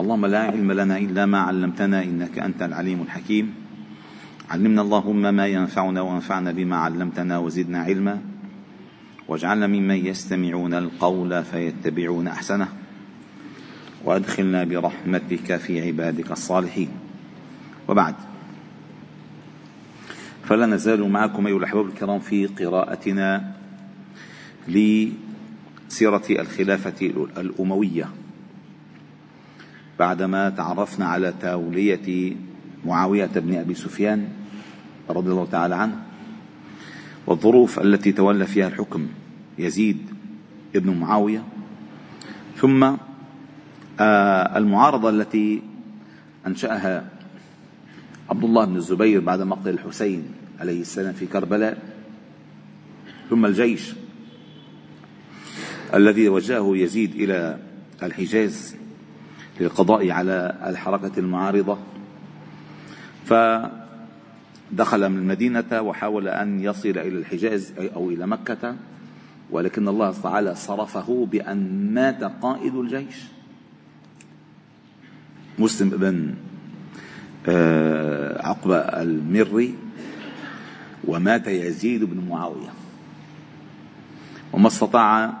اللهم لا علم لنا إلا ما علمتنا إنك أنت العليم الحكيم. علمنا اللهم ما ينفعنا وانفعنا بما علمتنا وزدنا علما. واجعلنا ممن يستمعون القول فيتبعون أحسنه. وأدخلنا برحمتك في عبادك الصالحين. وبعد. فلا نزال معكم أيها الأحباب الكرام في قراءتنا لسيرة الخلافة الأموية. بعدما تعرفنا على توليه معاوية بن أبي سفيان رضي الله تعالى عنه والظروف التي تولى فيها الحكم يزيد ابن معاوية. ثم آه، المعارضة التي أنشأها عبد الله بن الزبير بعد مقتل الحسين عليه السلام في كربلاء. ثم الجيش الذي وجهه يزيد إلى الحجاز. للقضاء على الحركة المعارضة. فدخل من المدينة وحاول أن يصل إلى الحجاز أو إلى مكة ولكن الله تعالى صرفه بأن مات قائد الجيش. مسلم بن آه، عقبة المري ومات يزيد بن معاوية. وما استطاع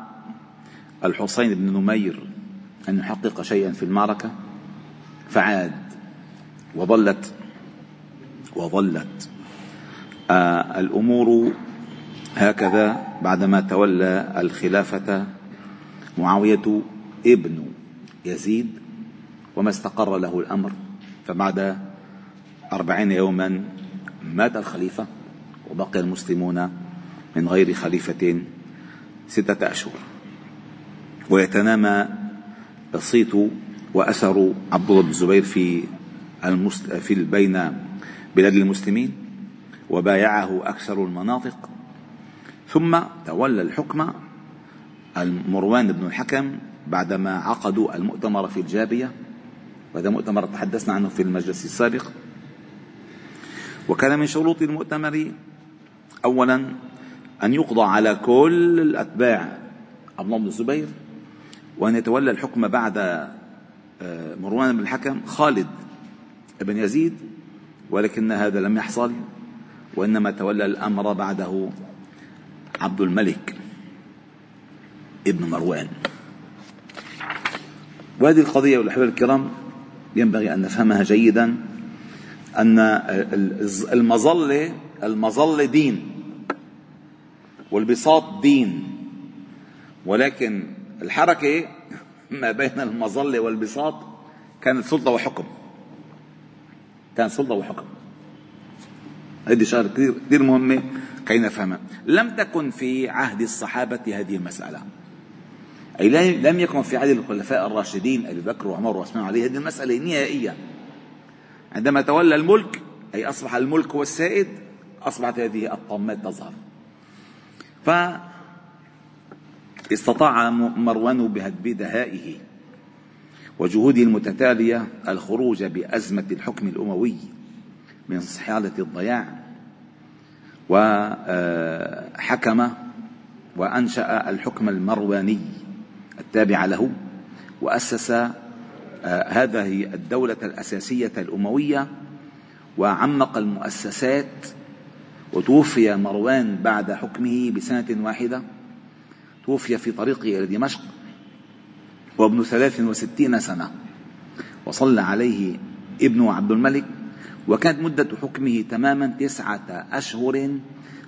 الحسين بن نمير أن يحقق شيئا في المعركة؟ فعاد. وظلت. وظلت. آه الأمور هكذا بعدما تولى الخلافة معاوية ابن يزيد وما استقر له الأمر. فبعد أربعين يوما مات الخليفة وبقي المسلمون من غير خليفة ستة أشهر. ويتنامى الصيت وأثر عبد الله بن الزبير في في بين بلاد المسلمين وبايعه أكثر المناطق. ثم تولى الحكم المروان بن الحكم بعدما عقدوا المؤتمر في الجابية وهذا مؤتمر تحدثنا عنه في المجلس السابق. وكان من شروط المؤتمر اولا أن يقضى على كل الأتباع عبد الله بن الزبير وأن يتولى الحكم بعد آه، مروان بن الحكم خالد بن يزيد ولكن هذا لم يحصل وإنما تولى الأمر بعده عبد الملك ابن مروان. وهذه القضية والأحباب الكرام ينبغي أن نفهمها جيدا أن المظلة المظلة دين والبساط دين ولكن الحركة ما بين المظلة والبساط. كانت سلطة وحكم. كانت سلطة وحكم. هذه شغلة كثير كثير مهمة كي نفهمها. لم تكن في عهد الصحابة هذه المسألة. أي لم يكن في عهد الخلفاء الراشدين أبي بكر وعمر وعثمان علي هذه المسألة نهائية عندما تولى الملك أي أصبح الملك هو السائد أصبحت هذه الطامات تظهر. ف استطاع مروان بدهائه وجهوده المتتالية الخروج بأزمة الحكم الأموي من حالة الضياع وحكم وأنشأ الحكم المرواني التابع له وأسس آه، هذه الدولة الأساسية الأموية وعمق المؤسسات وتوفي مروان بعد حكمه بسنة واحدة. توفي في طريقه إلى دمشق وابن ثلاث وستين سنة وصلى عليه ابن عبد الملك وكانت مدة حكمه تماما تسعة أشهر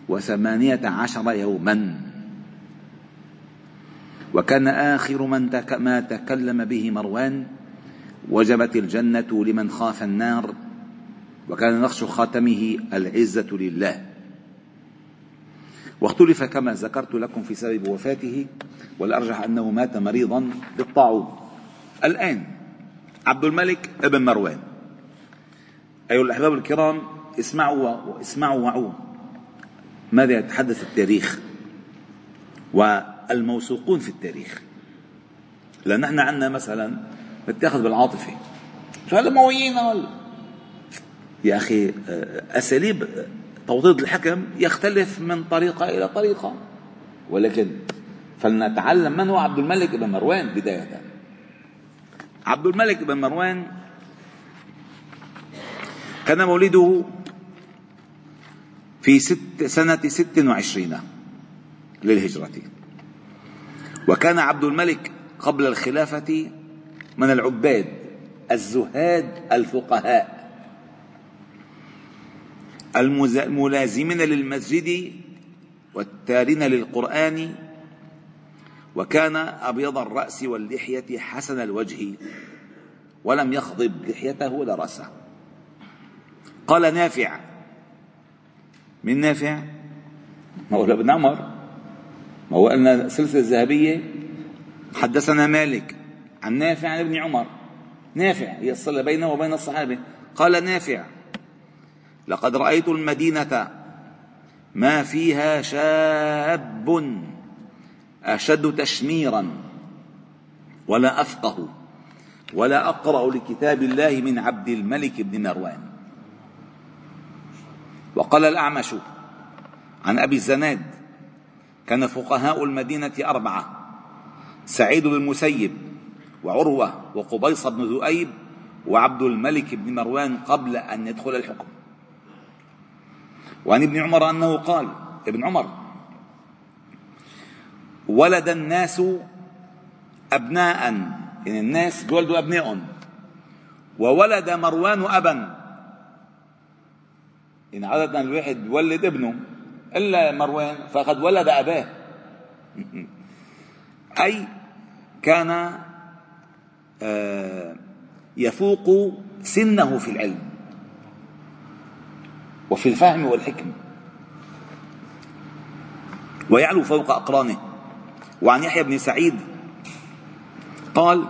وثمانية عشر يوما. وكان آخر من تك ما تكلم به مروان وجبت الجنة لمن خاف النار وكان نقش خاتمه العزة لله. واختلف كما ذكرت لكم في سبب وفاته والأرجح أنه مات مريضا بالطاعون. الآن عبد الملك ابن مروان. أيها الأحباب الكرام اسمعوا اسمعوا وعوا ماذا يتحدث التاريخ والموثوقون في التاريخ. لأن نحن عندنا مثلا نتاخذ بالعاطفة. شو هالأمويين يا أخي آه، أساليب توطيد الحكم يختلف من طريقة إلى طريقة. ولكن فلنتعلم من هو عبد الملك بن مروان بداية. عبد الملك بن مروان كان مولده في ست سنة ست وعشرين للهجرة. وكان عبد الملك قبل الخلافة من العباد الزهاد الفقهاء. الملازمين للمسجد والتارين للقرآن وكان أبيض الرأس واللحية حسن الوجه ولم يخضب لحيته ولا رأسه. قال نافع. من نافع؟ مولى بن عمر. ما هو قلنا السلسلة الذهبية حدثنا مالك عن نافع عن ابن عمر. نافع هي الصلة بينه وبين الصحابة. قال نافع. لقد رأيت المدينة. ما فيها شاب أشد تشميرا ولا أفقه ولا أقرأ لكتاب الله من عبد الملك بن مروان. وقال الأعمش عن أبي الزناد كان فقهاء المدينة أربعة سعيد بن المسيب وعروة وقبيص بن ذؤيب وعبد الملك بن مروان قبل أن يدخل الحكم. وعن ابن عمر أنه قال ابن عمر ولد الناس أبناء يعني الناس ولدوا أبناء وولد مروان أبا. يعني عادة الواحد بيولد ابنه إلا مروان فقد ولد أباه. أي كان آه، يفوق سنه في العلم. وفي الفهم والحكم. ويعلو فوق أقرانه. وعن يحيى بن سعيد قال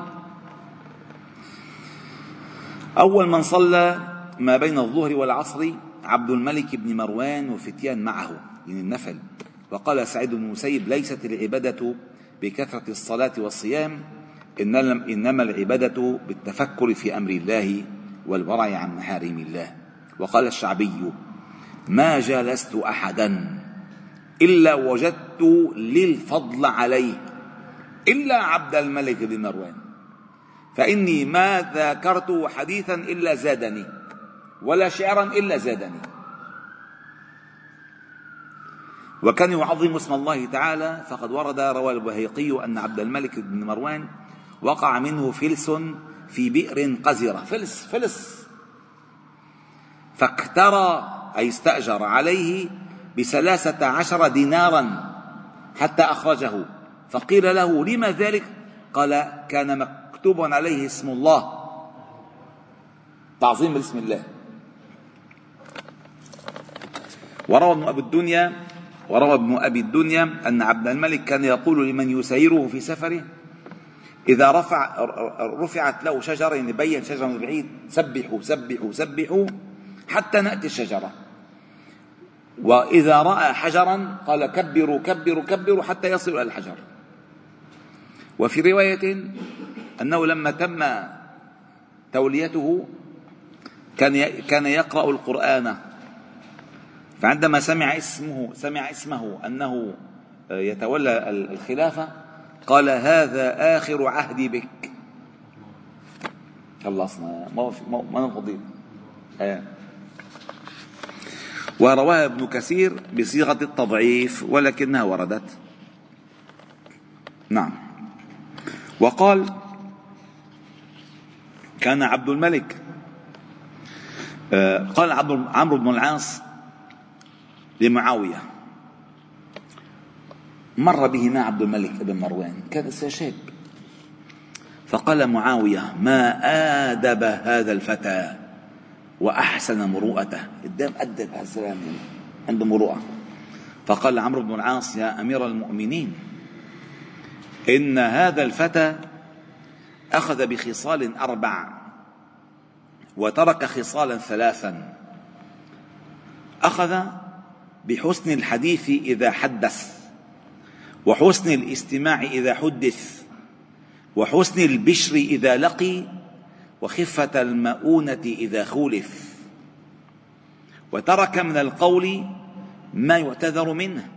أول من صلى ما بين الظهر والعصر عبد الملك بن مروان وفتيان معه يعني النفل. وقال سعيد بن المسيب ليست العبادة بكثرة الصلاة والصيام إنما العبادة بالتفكر في أمر الله والورع عن محارم الله. وقال الشعبي ما جالست أحدا إلا وجدت للفضل عليه إلا عبد الملك بن مروان. فإني ما ذاكرت حديثا إلا زادني ولا شعرا إلا زادني. وكان يعظم اسم الله تعالى فقد ورد روى البهيقي أن عبد الملك بن مروان وقع منه فلس في بئر قزرة فلس فلس. فاقترى أي استأجر عليه بثلاثة عشر دينارا حتى أخرجه. فقيل له لما ذلك؟ قال كان مكتوب عليه اسم الله. تعظيم باسم الله. وروى ابن أبي الدنيا وروى ابن أبي الدنيا أن عبد الملك كان يقول لمن يسيره في سفره إذا رفع رفعت له شجرة يعني بين شجرة بعيد سبحوا سبحوا سبحوا. حتى نأتي الشجرة. وإذا رأى حجرا قال كبروا كبروا كبروا حتى يصل إلى الحجر. وفي رواية أنه لما تم توليته كان كان يقرأ القرآن. فعندما سمع اسمه سمع اسمه أنه يتولى الخلافة قال هذا آخر عهدي بك. خلصنا. ما ما ما نقضي. ورواها ابن كثير بصيغة التضعيف ولكنها وردت. نعم. وقال كان عبد الملك. آه، قال عمرو بن العاص لمعاوية. مر به مع عبد الملك بن مروان كان شاب فقال معاوية ما آدب هذا الفتى؟ وأحسن مروءته. قدام أدب هالزلمة عنده مروءة. فقال عمرو بن العاص يا أمير المؤمنين إن هذا الفتى أخذ بخصال أربع وترك خصالا ثلاثا. أخذ بحسن الحديث إذا حدث وحسن الاستماع إذا حدث وحسن البشر إذا لقي وخفة المؤونة إذا خولف. وترك من القول ما يعتذر منه.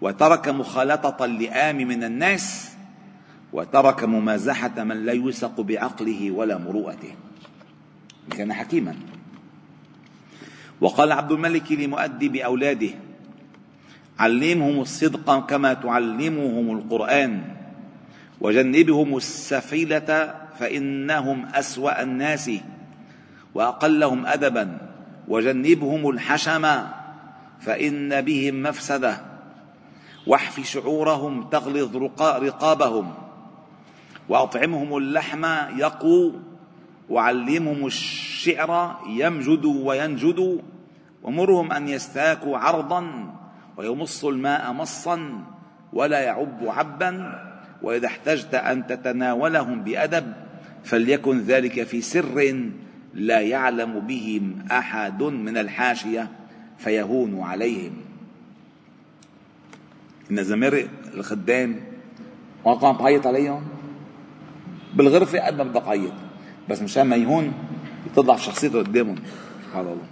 وترك مخالطة اللئام من الناس. وترك ممازحة من لا يوثق بعقله ولا مروءته. كان حكيما. وقال عبد الملك لمؤدب أولاده علمهم الصدق كما تعلمهم القرآن. وجنبهم السفيلة فإنهم أسوأ الناس وأقلهم أدبا. وجنبهم الحشم فإن بهم مفسدة. واحف شعورهم تغلظ رقابهم. وأطعمهم اللحم يقو وعلمهم الشعر يمجد وينجد. ومرهم أن يستاكوا عرضا ويمصوا الماء مصا ولا يعب عبا. وإذا احتجت أن تتناولهم بأدب فليكن ذلك في سر لا يعلم به أحد من الحاشية فيهون عليهم. إن زمير الخدام كان تعيط عليهم بالغرفة قد ما بدك تعيط بس مشان ما يهون تضعف شخصيته قدامهم سبحان الله.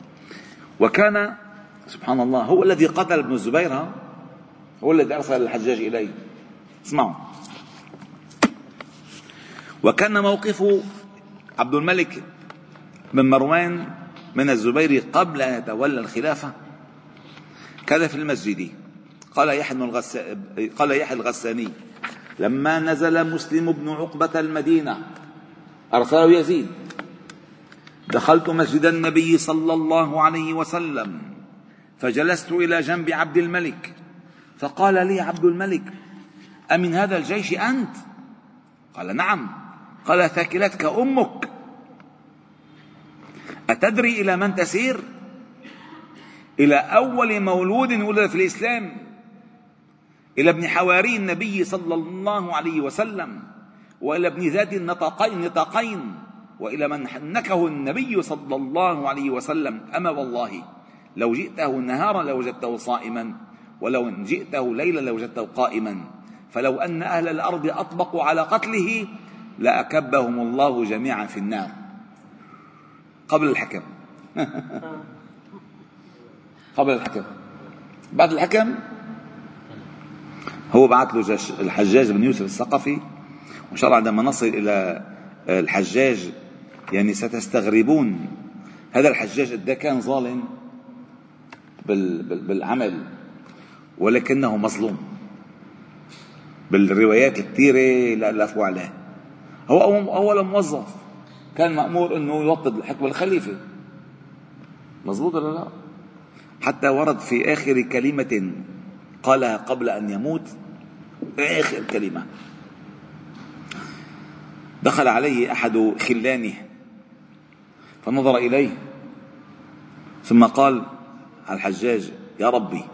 وكان سبحان الله هو الذي قتل ابن الزبير هو الذي أرسل الحجاج إليه. اسمعوا. وكان موقف عبد الملك بن مروان من الزبير قبل أن يتولى الخلافة. كان في المسجد. قال يحيى الغس... قال يحيى الغساني لما نزل مسلم بن عقبة المدينة أرسله يزيد دخلت مسجد النبي صلى الله عليه وسلم فجلست إلى جنب عبد الملك فقال لي عبد الملك أمن هذا الجيش أنت؟ قال نعم. قال ثكلتك أمك. أتدري إلى من تسير؟ إلى أول مولود ولد في الإسلام. إلى ابن حواري النبي صلى الله عليه وسلم. وإلى ابن ذات النطاقين نطاقين وإلى من حنكه النبي صلى الله عليه وسلم. أما والله لو جئته نهارا لوجدته صائما. ولو جئته ليلا لوجدته قائما. فلو أن أهل الأرض أطبقوا على قتله لأكبهم الله جميعا في النار. قبل الحكم. قبل الحكم. بعد الحكم هو بعث له الحجاج بن يوسف الثقفي وإن شاء الله عندما نصل إلى الحجاج يعني ستستغربون هذا الحجاج قد كان ظالم بالعمل ولكنه مظلوم. بالروايات الكثيرة لا ألفوا عليه. هو أول موظف كان مأمور أنه يوطد الحكم الخليفة. مظبوط ولا لا؟ حتى ورد في آخر كلمة قالها قبل أن يموت. آخر كلمة. دخل عليه أحد خلانه فنظر إليه ثم قال الحجاج يا ربي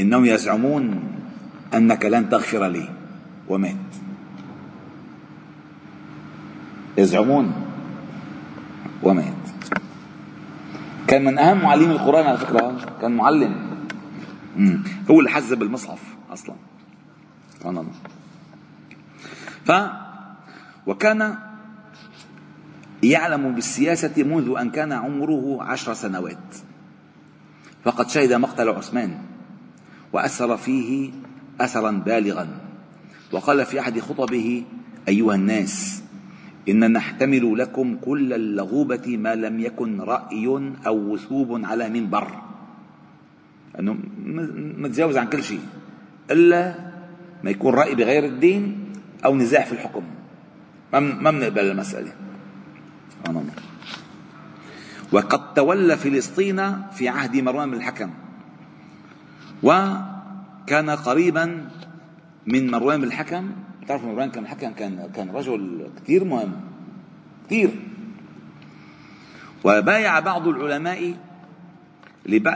إنهم يزعمون أنك لن تغفر لي. ومات. يزعمون ومات. كان من أهم معلمي القرآن على فكرة كان معلم. هو اللي حزب المصحف أصلا. سبحان الله. ف وكان يعلم بالسياسة منذ أن كان عمره عشر سنوات. فقد شهد مقتل عثمان وأثر فيه أثرا بالغا. وقال في أحد خطبه أيها الناس إن نحتمل لكم كل اللغوبة ما لم يكن رأي أو وثوب على منبر. أنه متجاوز عن كل شيء. إلا ما يكون رأي بغير الدين أو نزاع في الحكم. ما بنقبل المسألة. سبحان الله. وقد تولى فلسطين في عهد مروان بن الحكم. وكان قريبا من مروان بن الحكم تعرف مروان كان الحكم كان كان رجل كثير مهم. كثير وبايع بعض العلماء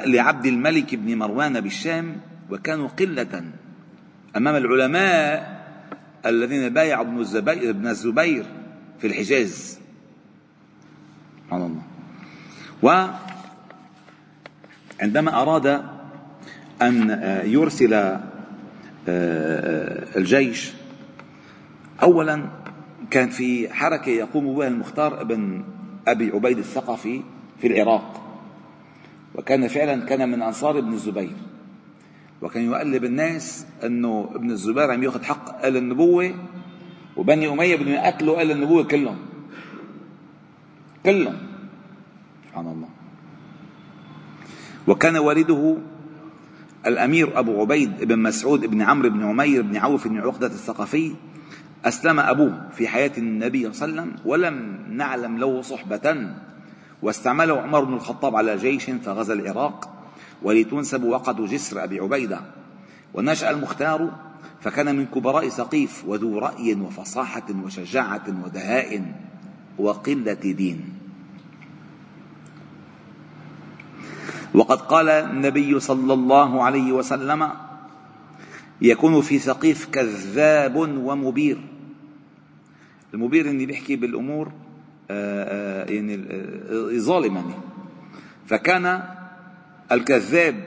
لعبد الملك بن مروان بالشام وكانوا قلة أمام العلماء الذين بايعوا ابن الزبير, ابن الزبير في الحجاز. سبحان الله. وعندما أراد أن يرسل آه، الجيش أولا كان في حركة يقوم بها المختار بن أبي عبيد الثقفي في العراق وكان فعلا كان من أنصار ابن الزبير وكان يقلب الناس إنه ابن الزبير عم يأخذ حق آل النبوة وبني أمية بدهم يقتلوا آل النبوة كلهم. كلهم. سبحان الله. وكان والده الأمير أبو عبيد بن مسعود بن عمرو بن عمير بن عوف بن عقدة الثقفي أسلم أبوه في حياة النبي صلى الله عليه وسلم ولم نعلم له صحبة واستعمله عمر بن الخطاب على جيش فغزا العراق ولتنسب وقد جسر أبي عبيدة. ونشأ المختار فكان من كبراء سقيف وذو رأي وفصاحة وشجاعة ودهاء وقلة دين. وقد قال النبي صلى الله عليه وسلم يكون في ثقيف كذاب ومبير. المبير اللي بيحكي بالأمور آه، آه، يعني آه، ظالما. فكان الكذاب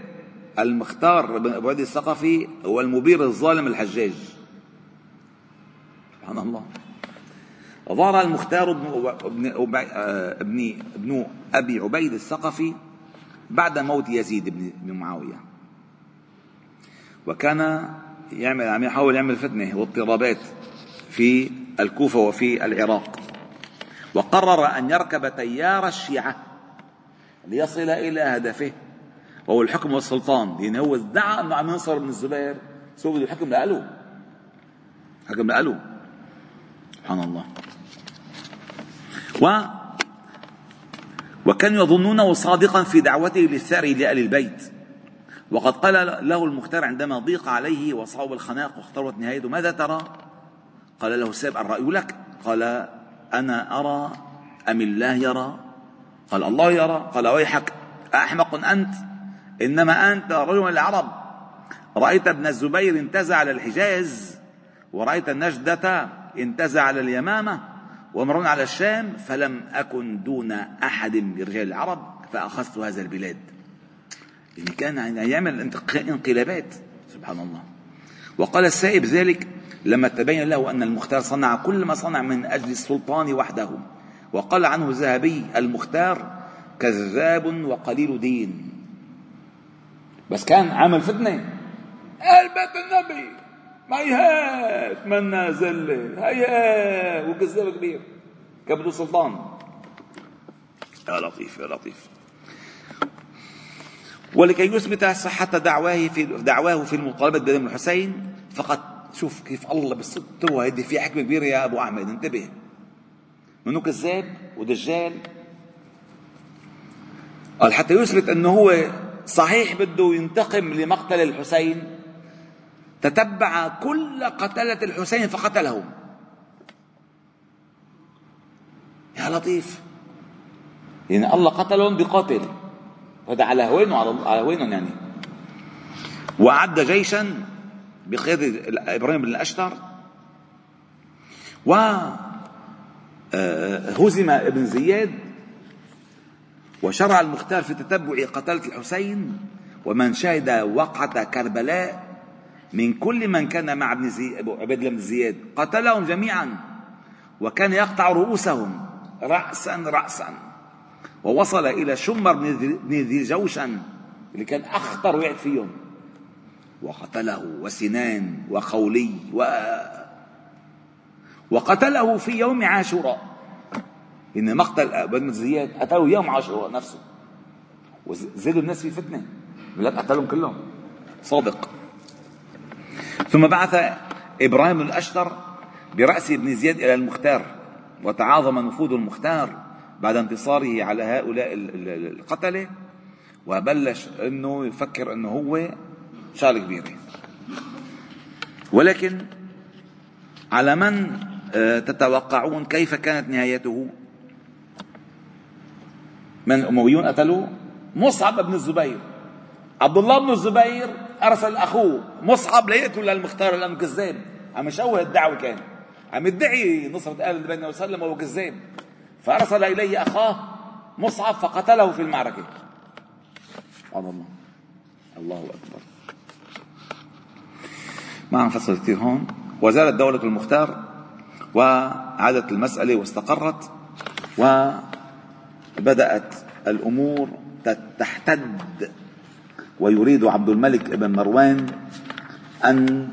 المختار بن أبو عدي الثقفي هو المبير الظالم الحجاج. سبحان الله. ظهر المختار ابن ابن ابن ابي عبيد الثقفي بعد موت يزيد بن معاوية. وكان يعمل عم يحاول يعمل فتنة واضطرابات في الكوفة وفي العراق. وقرر أن يركب تيار الشيعة ليصل إلى هدفه. وهو الحكم والسلطان. لأن هو ادعى أنه عم ينصر بن الزبير سوى الحكم لأله حكم لأله سبحان الله. و وكانوا يظنونه صادقا في دعوته للثأر لآل البيت. وقد قال له المختار عندما ضيق عليه وصعب الخناق واخترت نهايته ماذا ترى؟ قال له السيب الرأي لك؟ قال أنا أرى أم الله يرى؟ قال الله يرى. قال ويحك أحمق أنت؟ إنما أنت رجل العرب رأيت ابن الزبير انتزع على الحجاز ورأيت النجدة انتزع على اليمامة ومرون على الشام فلم أكن دون أحد من رجال العرب فأخذت هذا البلاد. يعني كان يعمل انقلابات سبحان الله. وقال السائب ذلك لما تبين له أن المختار صنع كل ما صنع من أجل السلطان وحده. وقال عنه الذهبي المختار كذاب وقليل دين. بس كان عامل فتنة قال بيت النبي هيهات منا زلة هيهات وكذاب كبير. كبدو سلطان. يا لطيف يا لطيف. ولكي يثبت صحة دعواه في دعواه في المطالبة بدم الحسين فقد شوف كيف الله بالصدق هيدي في حكمة كبيرة يا أبو أحمد. انتبه. منو كذاب ودجال؟ قال حتى يثبت أنه هو صحيح بده ينتقم لمقتل الحسين تتبع كل قتلة الحسين فقتلهم. يا لطيف. يعني الله قتلهم بقاتل. هذا على هوينه على هوينهم يعني. وأعد جيشا بقيادة إبراهيم بن الأشتر و آه، هزم ابن زياد وشرع المختار في تتبع قتلة الحسين ومن شهد وقعة كربلاء من كل من كان مع ابن زي... عبيد الله بن زياد قتلهم جميعا وكان يقطع رؤوسهم رأسا رأسا. ووصل إلى شمر بن ذي جوشن اللي كان أخطر واحد فيهم وقتله وسنان وخولي و وقتله في يوم عاشوراء. إن مقتل بن زياد قتله يوم عاشوراء نفسه. وزادوا الناس في فتنة. لا قتلهم كلهم. صادق. ثم بعث إبراهيم الأشتر برأس ابن زياد إلى المختار وتعاظم نفوذ المختار. بعد انتصاره على هؤلاء القتلة وبلش إنه يفكر إنه هو شغلة كبيرة. ولكن على من آه، تتوقعون كيف كانت نهايته؟ من الأمويون قتلوا مصعب بن الزبير. عبد الله بن الزبير أرسل أخوه مصعب ليقتل المختار لأنه كذاب. عم يشوه الدعوة كان. عم يدعي نصرة آل النبي صلى الله عليه وسلم وهو كذاب. فأرسل إليه أخاه مصعب فقتله في المعركة. سبحان الله. الله أكبر. ما عم فصل كثير هون. وزالت دولة المختار وعادت المسألة واستقرت وبدأت الأمور تحتد. ويريد عبد الملك بن مروان أن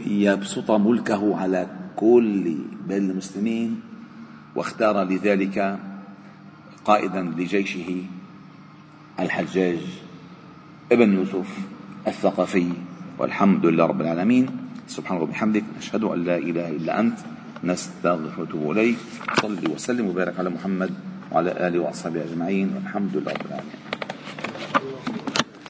يبسط ملكه على كل بين المسلمين واختار لذلك قائدا لجيشه الحجاج ابن يوسف الثقفي والحمد لله رب العالمين. سبحان ربي بحمدك نشهد أن لا إله إلا أنت نستغفر ونتوب إليك صلي وسلم وبارك على محمد وعلى آله وأصحابه أجمعين والحمد لله رب العالمين.